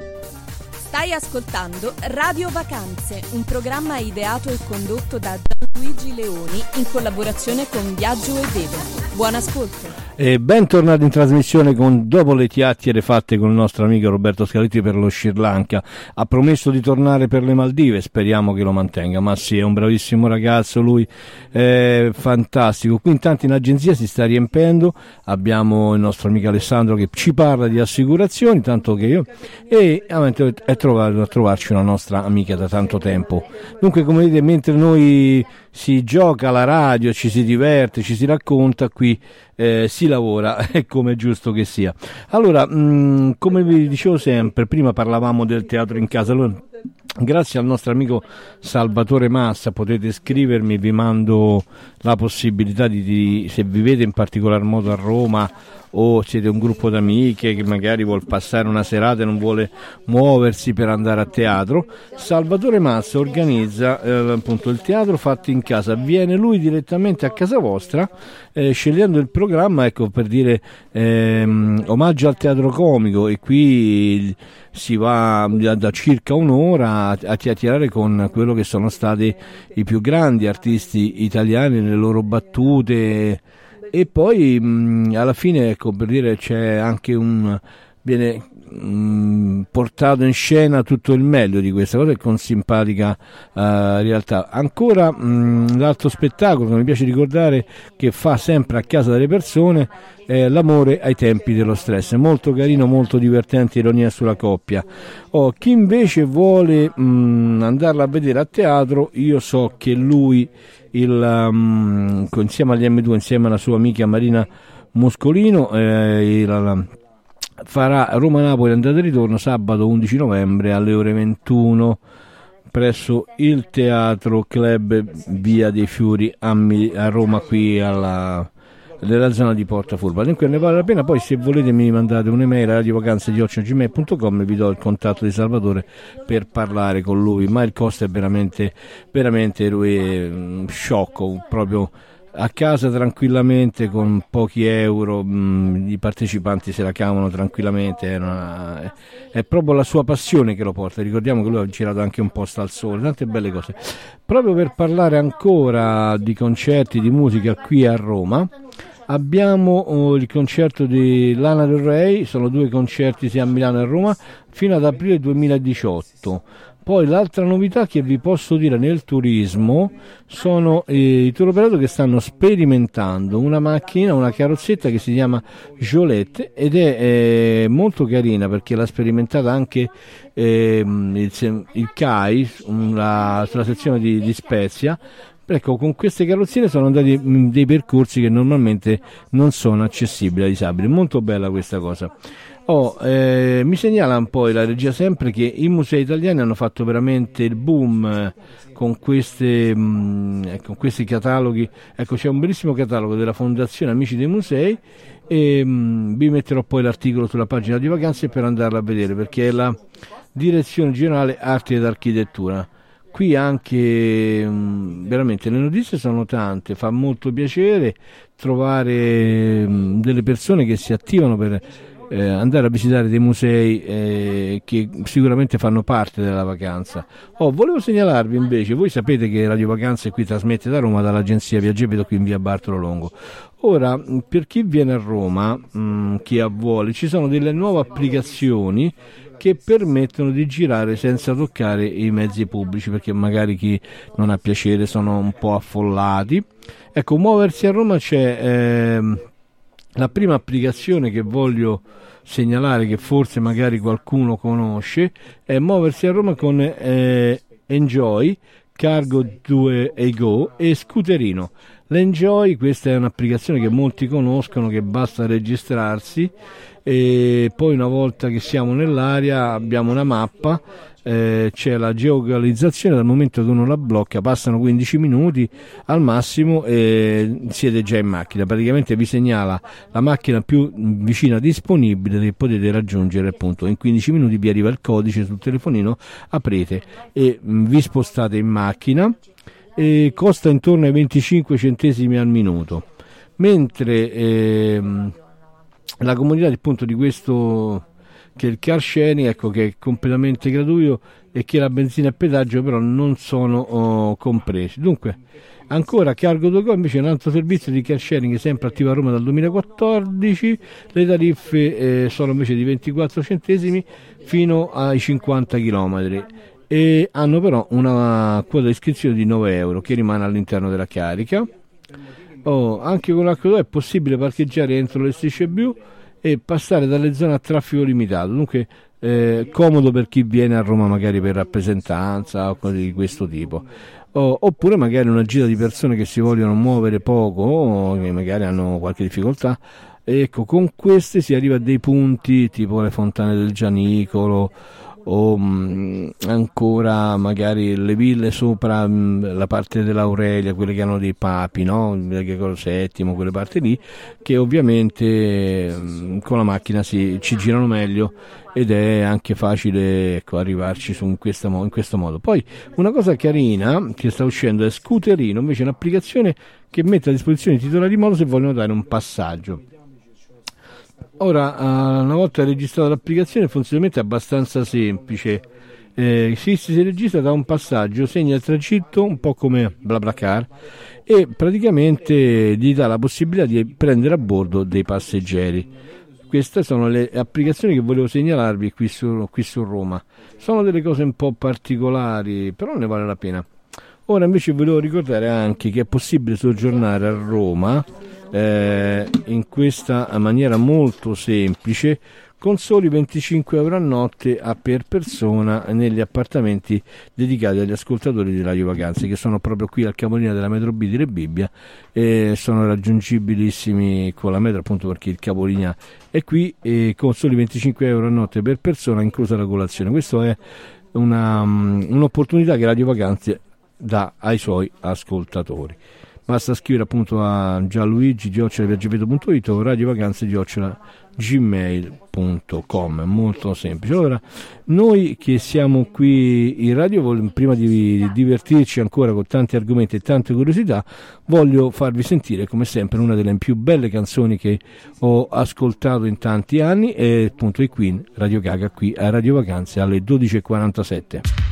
Stai ascoltando Radio Vacanze, un programma ideato e condotto da Gianluigi Leoni in collaborazione con Viaggio e Vedo. Buon ascolto. E bentornati in trasmissione con dopo le chiacchiere fatte con il nostro amico Roberto Scaletti per lo Sri Lanka. Ha promesso di tornare per le Maldive, speriamo che lo mantenga. Ma sì, è un bravissimo ragazzo, lui è fantastico. Qui intanto in agenzia si sta riempendo, abbiamo il nostro amico Alessandro che ci parla di assicurazioni, tanto che io e è trovato a trovarci una nostra amica da tanto tempo. Dunque, come vedete, mentre noi si gioca alla radio, ci si diverte, ci si racconta, qui eh, si lavora, (laughs) è come è giusto che sia. Allora, mh, come vi dicevo sempre, prima parlavamo del teatro in casa, allora Grazie al nostro amico Salvatore Massa potete scrivermi, vi mando la possibilità di, di- se vivete in particolar modo a Roma o siete un gruppo d'amiche che magari vuol passare una serata e non vuole muoversi per andare a teatro, Salvatore Massa organizza eh, appunto il teatro fatto in casa, viene lui direttamente a casa vostra eh, scegliendo il programma, ecco per dire ehm, omaggio al teatro comico e qui si va da circa un'ora a, a chiacchierare con quello che sono stati i più grandi artisti italiani, le loro battute. E poi mh, alla fine ecco per dire c'è anche un viene mh, portato in scena tutto il meglio di questa cosa e con simpatica eh, realtà. Ancora mh, l'altro spettacolo che mi piace ricordare che fa sempre a casa delle persone è l'amore ai tempi dello stress. Molto carino molto divertente ironia sulla coppia. Oh, chi invece vuole mh, andarla a vedere a teatro io so che lui il, um, insieme agli M2 insieme alla sua amica Marina Moscolino eh, il- farà Roma-Napoli andata e ritorno sabato 11 novembre alle ore 21 presso il Teatro Club Via dei Fiori a, Roma qui alla nella zona di Porta Furba. Dunque ne vale la pena. Poi se volete mi mandate un'email a radiovacanze.gmail.com e vi do il contatto di Salvatore per parlare con lui. Ma il costo è veramente veramente lui, mm, sciocco proprio a casa tranquillamente con pochi euro mh, i partecipanti se la cavano tranquillamente è, una- è proprio la sua passione che lo porta. Ricordiamo che lui ha girato anche un posto al sole tante belle cose. Proprio per parlare ancora di concerti di musica qui a Roma abbiamo oh, il concerto di Lana Del Rey sono due concerti sia a Milano che a Roma fino ad aprile 2018 poi l'altra novità che vi posso dire nel turismo sono eh, i tour operatori che stanno sperimentando una macchina, una carrozzetta che si chiama Jolette ed è eh, molto carina perché l'ha sperimentata anche ehm, il, il CAI una- sulla sezione di, di Spezia. Ecco, con queste carrozzine sono andati mh, dei percorsi che normalmente non sono accessibili ai disabili. Molto bella questa cosa. Oh, eh, mi segnala un po' la regia sempre che i musei italiani hanno fatto veramente il boom eh, con, queste, mh, eh, con questi cataloghi. Ecco, c'è un bellissimo catalogo della Fondazione Amici dei Musei e mh, vi metterò poi l'articolo sulla pagina di vacanze per andarla a vedere perché è la Direzione Generale Arti ed Architettura. Qui anche mh, veramente le notizie sono tante, fa molto piacere trovare delle persone che si attivano per eh, andare a visitare dei musei eh, che sicuramente fanno parte della vacanza. Oh, volevo segnalarvi invece, voi sapete che Radio Vacanze qui trasmette da Roma dall'agenzia Viaggevedo qui in via Bartolo Longo. Ora, per chi viene a Roma, mh, chi ha vuole, ci sono delle nuove applicazioni che permettono di girare senza toccare i mezzi pubblici perché magari chi non ha piacere sono un po' affollati. Ecco, muoversi a Roma c'è ehm, la prima applicazione che voglio segnalare che forse magari qualcuno conosce è muoversi a Roma con eh, Enjoy, Cargo 2 e Go e Scooterino. L'Enjoy, questa è un'applicazione che molti conoscono, che basta registrarsi e poi una volta che siamo nell'area abbiamo una mappa, eh, c'è la geolocalizzazione, dal momento che uno la blocca passano 15 minuti al massimo e siete già in macchina, praticamente vi segnala la macchina più vicina disponibile che potete raggiungere appunto. In 15 minuti vi arriva il codice sul telefonino, aprete e mh, vi spostate in macchina e costa intorno ai 25 centesimi al minuto. Mentre ehm, la comodità appunto di questo che è il car sharing ecco che è completamente gratuito e che la benzina e pedaggio però non sono oh, compresi. Dunque ancora Cargo 2Go invece è un altro servizio di car sharing sempre attivo a Roma dal 2014 le tariffe eh, sono invece di 24 centesimi fino ai 50 km e hanno però una quota di iscrizione di 9 euro che rimane all'interno della carica Oh, anche con l'H2 è possibile parcheggiare entro le strisce blu e passare dalle zone a traffico limitato, dunque eh, comodo per chi viene a Roma magari per rappresentanza o cose di questo tipo. O- oppure magari una gita di persone che si vogliono muovere poco o che magari hanno qualche difficoltà. Ecco, con queste si arriva a dei punti tipo le fontane del Gianicolo o mh, ancora magari le ville sopra mh, la parte dell'Aurelia, quelle che hanno dei papi, no? Gregorio VII, quelle parti lì, che ovviamente mh, con la macchina si, ci girano meglio ed è anche facile ecco, arrivarci su in, questa in questo modo. Poi una cosa carina che sta uscendo è Scooterino, invece un'applicazione che mette a disposizione i titolari di moto se vogliono dare un passaggio. Ora, eh, una volta registrata l'applicazione, il funzionamento è abbastanza semplice. Eh, si, si registra da un passaggio, segna il tragitto un po' come BlaBlaCar e praticamente gli dà la possibilità di prendere a bordo dei passeggeri. Queste sono le applicazioni che volevo segnalarvi qui su, qui su Roma. Sono delle cose un po' particolari, però ne vale la pena. Ora invece volevo ricordare anche che è possibile soggiornare a Roma eh, in questa maniera molto semplice con soli 25 euro a notte a per persona negli appartamenti dedicati agli ascoltatori di Radio Vacanze che sono proprio qui al capolinea della metro B di Rebibbia e sono raggiungibilissimi con la metro appunto perché il capolinea è qui e con soli 25 euro a notte per persona inclusa la colazione. Questo è una, um, un'opportunità che Radio Vacanze dà ai suoi ascoltatori basta scrivere appunto a gianluigi.viaggevedo.it o radiovacanze.gmail.com molto semplice. Allora noi che siamo qui in radio prima di divertirci ancora con tanti argomenti e tante curiosità voglio farvi sentire come sempre una delle più belle canzoni che ho ascoltato in tanti anni è appunto i Queen Radio Gaga qui a Radio Vacanze alle 12.47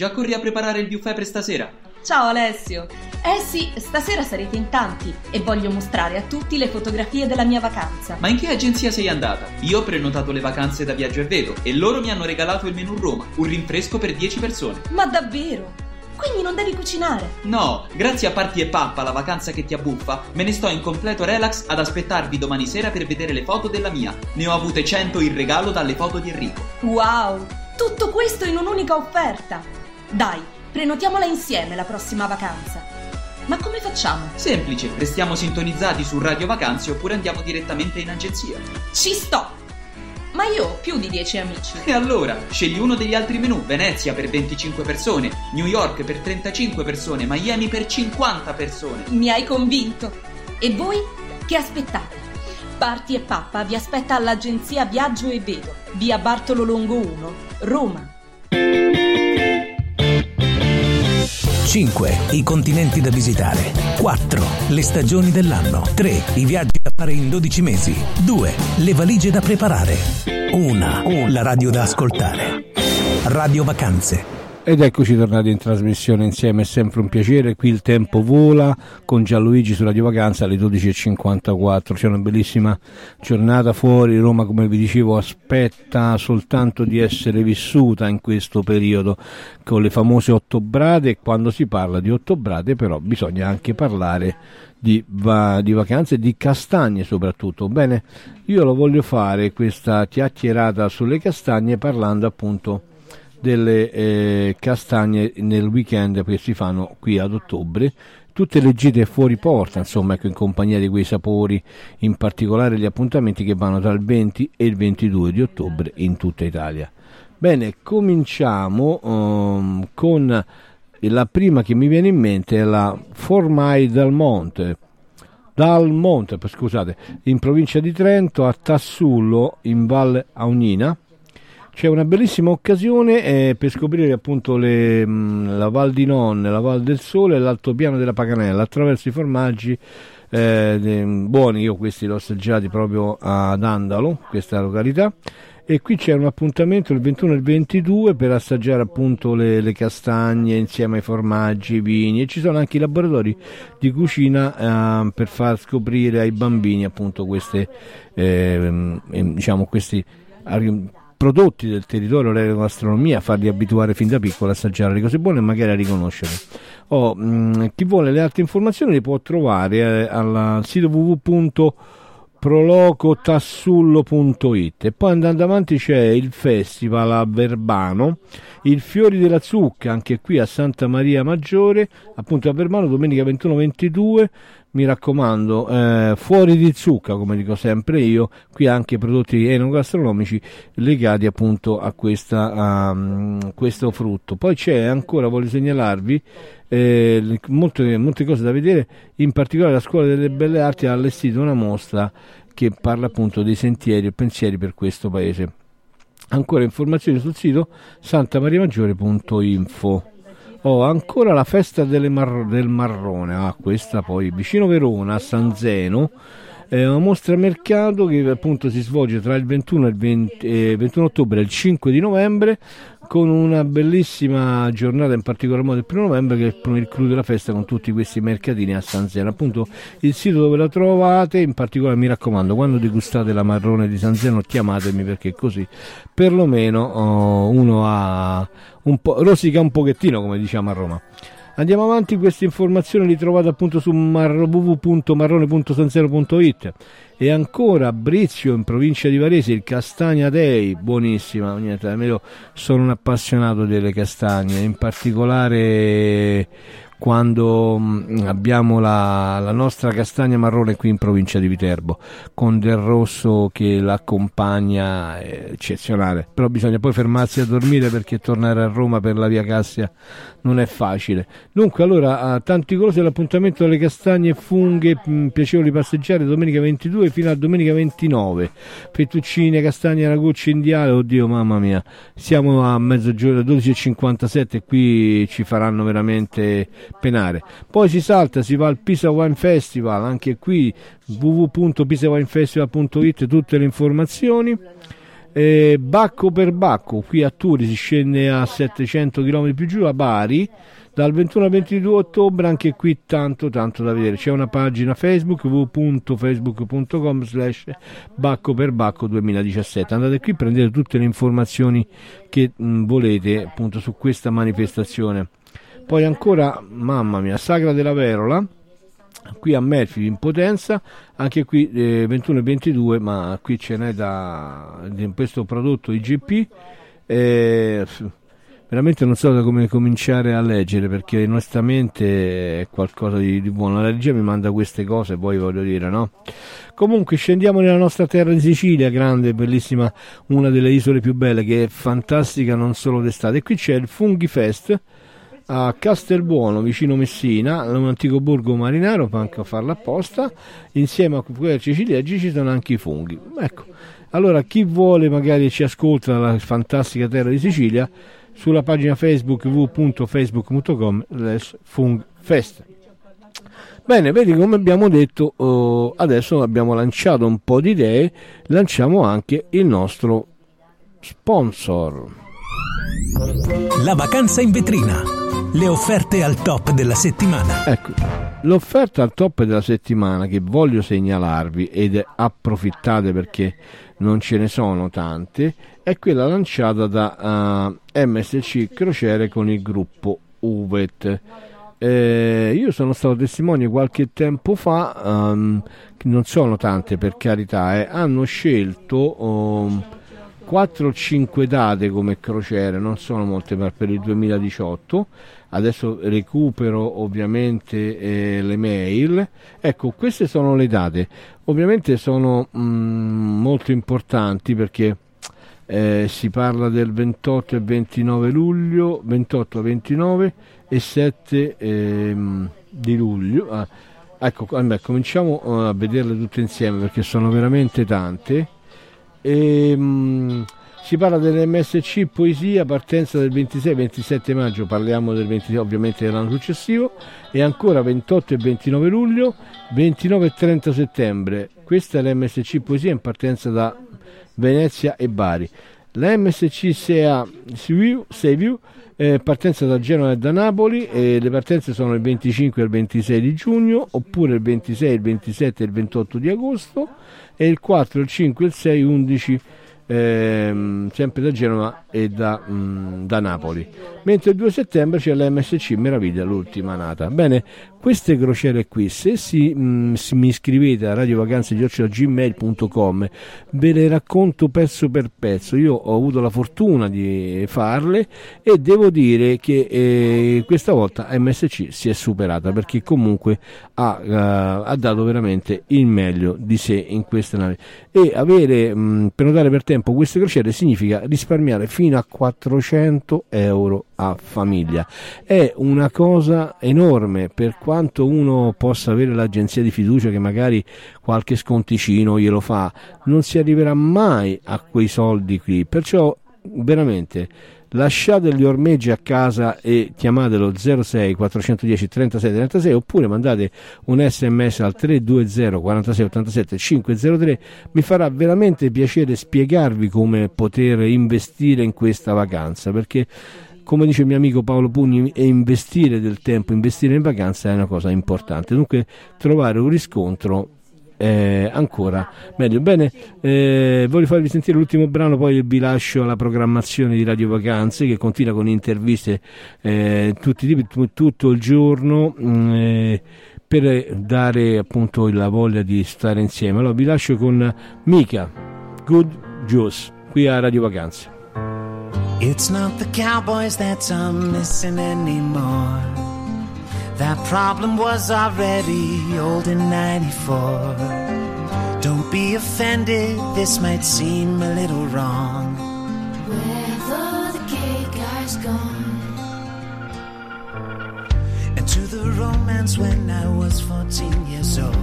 già corri a preparare il buffet per stasera? Ciao Alessio! Eh sì, stasera sarete in tanti e voglio mostrare a tutti le fotografie della mia vacanza. Ma in che agenzia sei andata? Io ho prenotato le vacanze da Viaggio e Vedo e loro mi hanno regalato il menù Roma, un rinfresco per 10 persone. Ma davvero? Quindi non devi cucinare? No, grazie a Parti e Pappa, la vacanza che ti abbuffa, me ne sto in completo relax ad aspettarvi domani sera per vedere le foto della mia. Ne ho avute 100 in regalo dalle foto di Enrico. Wow! Tutto questo in un'unica offerta! Dai, prenotiamola insieme la prossima vacanza. Ma come facciamo? Semplice, restiamo sintonizzati su Radio Vacanze oppure andiamo direttamente in agenzia. Ci sto! Ma io ho più di 10 amici. E allora, scegli uno degli altri menù, Venezia per 25 persone, New York per 35 persone, Miami per 50 persone. Mi hai convinto. E voi che aspettate? Parti e Pappa vi aspetta all'agenzia Viaggio e Vedo, via Bartolo Longo 1, Roma. 5. I continenti da visitare. 4. Le stagioni dell'anno. 3. I viaggi da fare in 12 mesi. 2. Le valigie da preparare. 1. La radio da ascoltare. Radio Vacanze. Ed eccoci tornati in trasmissione insieme, è sempre un piacere, qui il tempo vola con Gianluigi su Radio Vacanza alle 12.54, c'è una bellissima giornata fuori, Roma come vi dicevo aspetta soltanto di essere vissuta in questo periodo con le famose ottobrate e quando si parla di ottobrate però bisogna anche parlare di, va- di vacanze di castagne soprattutto. Bene, io lo voglio fare questa chiacchierata sulle castagne parlando appunto delle eh, castagne nel weekend che si fanno qui ad ottobre. Tutte le gite fuori porta insomma ecco in compagnia di quei sapori in particolare gli appuntamenti che vanno tra il 20 e il 22 di ottobre in tutta Italia. Bene cominciamo um, con la prima che mi viene in mente è la Formai dal Monte. Dal Monte scusate in provincia di Trento a Tassullo in Valle Aunina c'è una bellissima occasione eh, per scoprire appunto le, mh, la Val di Nonne, la Val del Sole e l'altopiano della Paganella. Attraverso i formaggi eh, de, buoni, io questi li ho assaggiati proprio ad Andalo, questa località. E qui c'è un appuntamento il 21 e il 22 per assaggiare appunto le, le castagne insieme ai formaggi, i vini. E ci sono anche i laboratori di cucina eh, per far scoprire ai bambini appunto queste eh, diciamo questi prodotti del territorio della gastronomia, farli abituare fin da piccolo a assaggiare le cose buone e magari a riconoscerle. Oh, mh, chi vuole le altre informazioni le può trovare eh, al sito www.prolocotassullo.it e poi andando avanti c'è il festival a Verbano il Fiori della Zucca anche qui a Santa Maria Maggiore appunto a Verbano domenica 21-22 mi raccomando, eh, fuori di zucca, come dico sempre io, qui anche prodotti enogastronomici legati appunto a, questa, a um, questo frutto. Poi c'è ancora, voglio segnalarvi, eh, molte, molte cose da vedere, in particolare la Scuola delle Belle Arti ha allestito una mostra che parla appunto dei sentieri e pensieri per questo paese. Ancora informazioni sul sito santamariamaggiore.info. Ho ancora la festa Mar- del Marrone, ah, questa poi vicino Verona, a San Zeno. È una mostra mercato che appunto si svolge tra il 21, e il 20, eh, 21 ottobre e il 5 di novembre con una bellissima giornata in particolar modo il 1 novembre che è il clou della festa con tutti questi mercatini a San Zeno. Appunto il sito dove la trovate in particolare mi raccomando quando degustate la marrone di San Zeno chiamatemi perché così perlomeno oh, uno ha un po', rosica un pochettino come diciamo a Roma Andiamo avanti, queste informazioni le trovate appunto su www.marrone.sanzero.it e ancora Brizio in provincia di Varese, il Castagna Dei, buonissima, niente, io sono un appassionato delle castagne, in particolare quando mm, abbiamo la, la, nostra castagna marrone qui in provincia di Viterbo con del rosso che l'accompagna è eccezionale. Però bisogna poi fermarsi a dormire perché tornare a Roma per la via Cassia non è facile dunque allora tanti cose l'appuntamento delle castagne e funghe piacevoli passeggiare domenica 22 fino a domenica 29 fettuccine castagne ragucci indiale oddio mamma mia siamo a mezzogiorno 12.57 e qui ci faranno veramente penare. Poi si salta, si va al Pisa Wine Festival, anche qui www.pisawinefestival.it tutte le informazioni. Eh, Bacco per Bacco, qui a Turi si scende a 700 km più giù, a Bari, dal 21 al 22 ottobre, anche qui tanto tanto da vedere. C'è una pagina Facebook www.facebook.com slash Bacco per Bacco 2017. Andate qui, prendete tutte le informazioni che mh, volete appunto su questa manifestazione. Poi ancora, mamma mia, Sagra della Verola, qui a Melfi in Potenza, anche qui eh, 21 e 22, ma qui ce n'è da di questo prodotto IGP. Eh, veramente non so da come cominciare a leggere perché onestamente è qualcosa di, di buono. La regia mi manda queste cose, poi voglio dire, no? Comunque scendiamo nella nostra terra di Sicilia, grande, bellissima, una delle isole più belle che è fantastica non solo d'estate. E qui c'è il Funghi Fest a Castelbuono, vicino Messina, un antico borgo marinaro, anche a farla apposta, insieme a quelli ciliegi ci sono anche i funghi. Ecco, allora chi vuole magari ci ascolta dalla fantastica terra di Sicilia, sulla pagina Facebook www.facebook.com fungfest. Bene, vedi come abbiamo detto, eh, adesso abbiamo lanciato un po' di idee, lanciamo anche il nostro sponsor. La vacanza in vetrina. Le offerte al top della settimana. Ecco, l'offerta al top della settimana che voglio segnalarvi ed approfittate perché non ce ne sono tante, è quella lanciata da uh, MSC Crociere con il gruppo UVET. Eh, io sono stato testimone qualche tempo fa, um, non sono tante per carità, eh, hanno scelto um, 4 o 5 date come crociere, non sono molte per, per il 2018. Adesso recupero ovviamente eh, le mail. Ecco, queste sono le date. Ovviamente sono mm, molto importanti perché eh, si parla del 28 e 29 luglio, 28 29 e 7 ehm, di luglio. Ah, ecco, vabbè, cominciamo eh, a vederle tutte insieme perché sono veramente tante. E, mh, si parla dell'MSC Poesia, partenza del 26-27 maggio, parliamo del 20, ovviamente dell'anno successivo, e ancora 28 e 29 luglio, 29 e 30 settembre. Questa è l'MSC Poesia in partenza da Venezia e Bari. La MSC SEA Seviu eh, partenza da Genova e da Napoli e le partenze sono il 25 e il 26 di giugno oppure il 26, il 27 e il 28 di agosto e il 4, il 5, il 6, 11 ehm, sempre da Genova e da, mh, da, Napoli. Mentre il 2 settembre c'è l'MSC Meraviglia, l'ultima nata. Bene, queste crociere qui, se si, mh, si mi iscrivete a radiovacanze.gmail.com ve le racconto pezzo per pezzo. Io ho avuto la fortuna di farle e devo dire che eh, questa volta MSC si è superata perché comunque ha, uh, ha dato veramente il meglio di sé in queste navi. E avere, mh, prenotare per tempo queste crociere significa risparmiare fino a 400 euro a famiglia. È una cosa enorme per quanto uno possa avere l'agenzia di fiducia che magari qualche sconticino glielo fa, non si arriverà mai a quei soldi qui. Perciò veramente lasciate gli ormeggi a casa e chiamatelo 06 410 36 36 oppure mandate un sms al 320 46 87 503 mi farà veramente piacere spiegarvi come poter investire in questa vacanza perché come dice il mio amico Paolo Pugni, investire del tempo, investire in vacanza è una cosa importante. Dunque trovare un riscontro eh, ancora meglio. Bene, eh, voglio farvi sentire l'ultimo brano, poi vi lascio alla programmazione di Radio Vacanze che continua con interviste eh, tutti, tutto il giorno. Mh, eh, per dare appunto la voglia di stare insieme. Allora vi lascio con Mika, Good Juice, qui a Radio Vacanze. It's not the cowboys that I'm missing anymore. That problem was already old in 94. Don't be offended, this might seem a little wrong. Where the gay guys gone? And to the romance when I was 14 years old.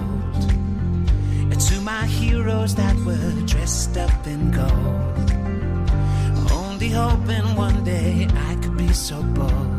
And to my heroes that were dressed up in gold. Only hoping one day I could be so bold.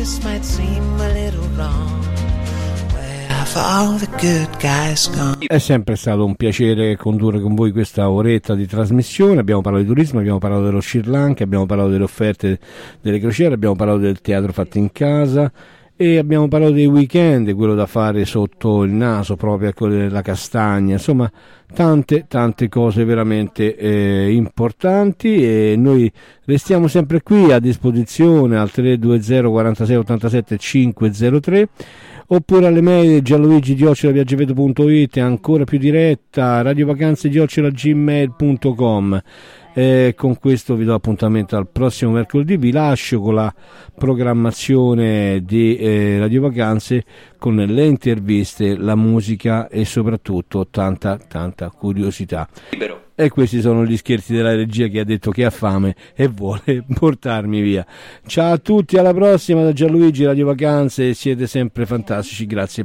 this might seem a little wrong. È sempre stato un piacere condurre con voi questa oretta di trasmissione. Abbiamo parlato di turismo, abbiamo parlato dello Sri Lanka, abbiamo parlato delle offerte delle crociere, abbiamo parlato del teatro fatto in casa e abbiamo parlato dei weekend, quello da fare sotto il naso, proprio a quello della castagna. Insomma, tante, tante cose veramente eh, importanti e noi restiamo sempre qui a disposizione al 320 46 87 503 oppure alle mail gialluigi.it ancora più diretta radiovacanze.gmail.com e con questo vi do appuntamento al prossimo mercoledì. Vi lascio con la programmazione di eh, Radio Vacanze con le interviste, la musica e soprattutto tanta tanta curiosità. E questi sono gli scherzi della regia che ha detto che ha fame e vuole (laughs) portarmi via. Ciao a tutti alla prossima da Gianluigi Radio Vacanze siete sempre fantastici grazie